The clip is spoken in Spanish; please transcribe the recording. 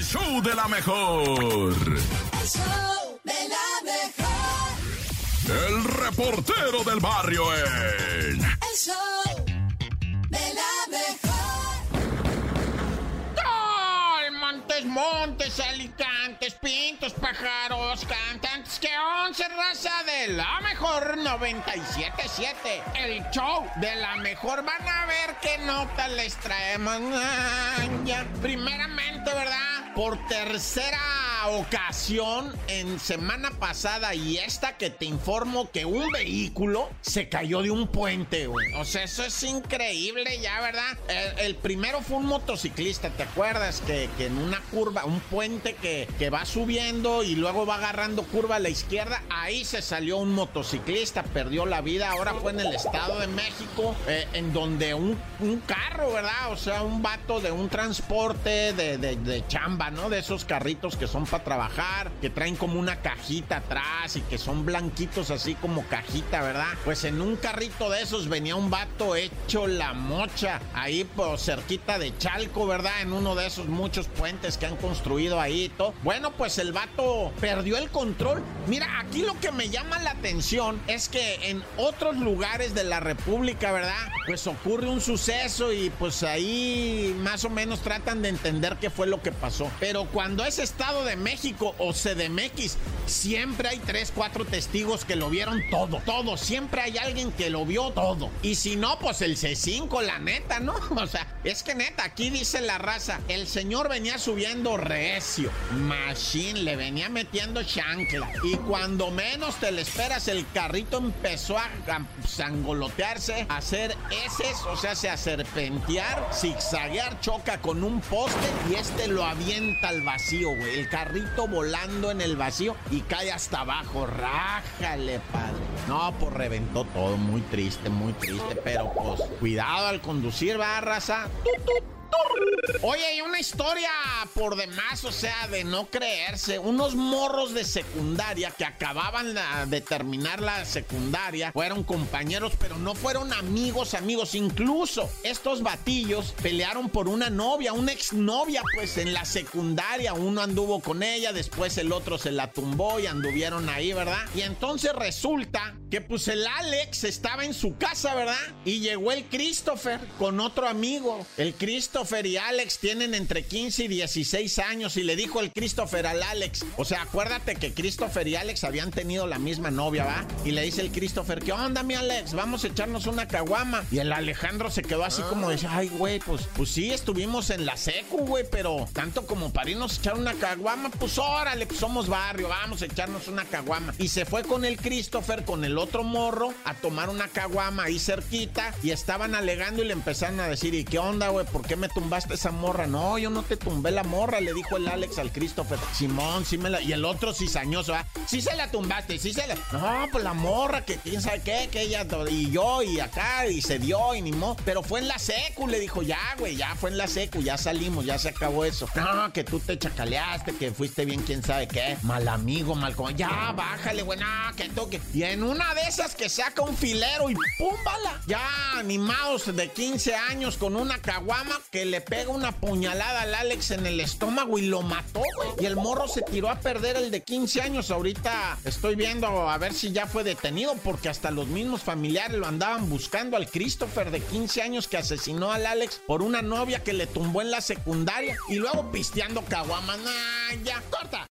el show de la mejor. El show de la mejor. El reportero del barrio en. El show de la mejor. ¡Gol! Montes, montes, alicantes, pintos, pájaros, cantantes, que once raza de la mejor 97.7. El show de la mejor. Van a ver qué nota les traemos. Ah, ya. Primeramente, ¿verdad? Por tercera ocasión en semana pasada y esta que te informo que un vehículo se cayó de un puente, güey. O sea, eso es increíble ya, ¿verdad? El, primero fue un motociclista, ¿te acuerdas? Que, que en una curva, un puente que, que va subiendo y luego va agarrando curva a la izquierda, ahí se salió un motociclista, perdió la vida. Ahora fue en el Estado de México, eh, en donde un, un carro, ¿verdad? O sea, un vato de un transporte de, de, de chamba, ¿no? De esos carritos que son para trabajar, que traen como una cajita atrás y que son blanquitos así como cajita, ¿verdad? Pues en un carrito de esos venía un vato hecho la mocha, ahí por cerquita de Chalco, ¿verdad? En uno de esos muchos puentes que han construido ahí y todo. Bueno, pues el vato perdió el control. Mira, aquí lo que me llama la atención es que en otros lugares de la República, ¿verdad? Pues ocurre un suceso y pues ahí más o menos tratan de entender qué fue lo que pasó. Pero cuando es Estado de México o CDMX, siempre hay tres, cuatro testigos que lo vieron todo, todo. Siempre hay alguien que lo vio todo. Y si no, pues el C5, la neta, ¿no? O sea, es que neta, aquí dice la raza, el señor venía subiendo recio, machine, le venía metiendo chancla. Y cuando menos te le esperas, el carrito empezó a sangolotearse, a hacer heces, o sea, a serpentear, zigzaguear, choca con un poste y este lo avienta al vacío, güey. El carrito volando en el vacío y cae hasta abajo. Rájale, padre. No, pues reventó todo. Muy triste, muy triste. Pero pues, cuidado al conducir, va, raza. Oye, hay una historia por demás, o sea, de no creerse. Unos morros de secundaria que acababan de terminar la secundaria fueron compañeros, pero no fueron amigos, amigos. Incluso estos batillos pelearon por una novia, una exnovia, pues en la secundaria. Uno anduvo con ella, después el otro se la tumbó y anduvieron ahí, ¿verdad? Y entonces resulta que pues el Alex estaba en su casa, ¿verdad? Y llegó el Christopher con otro amigo. El Christopher y Alex tienen entre 15 y 16 años y le dijo el Christopher al Alex, o sea, acuérdate que Christopher y Alex habían tenido la misma novia, ¿va? Y le dice el Christopher, ¿qué onda, mi Alex? Vamos a echarnos una caguama. Y el Alejandro se quedó así como de, ay, güey, pues, pues sí, estuvimos en la secu, güey, pero tanto como para irnos a echar una caguama, pues órale, pues somos barrio, vamos a echarnos una caguama. Y se fue con el Christopher, con el otro morro, a tomar una caguama ahí cerquita y estaban alegando y le empezaron a decir, ¿y qué onda, güey? ¿Por qué me tumbaste esa morra? No, yo no te tumbé la morra, le dijo el Alex al Christopher. Simón, sí me la... Y el otro cizañoso, ¿ah? Sí se la tumbaste, sí se la... No, pues la morra, que quién sabe qué, que ella... Y yo, y acá, y se dio, y ni mo... Pero fue en la secu, le dijo, ya, güey, ya fue en la secu, ya salimos, ya se acabó eso. No, que tú te chacaleaste, que fuiste bien quién sabe qué. Mal amigo, mal como... Ya, bájale, güey, no, que toque. Y en una de esas que saca un filero y ¡pum, bala! Ya animados de 15 años con una caguama que le pega una puñalada al Alex en el estómago y lo mató, güey. Y el morro se tiró a perder el de 15 años. Ahorita estoy viendo a ver si ya fue detenido porque hasta los mismos familiares lo andaban buscando al Christopher de 15 años que asesinó al Alex por una novia que le tumbó en la secundaria y luego pisteando caguama. Nah, ya, corta.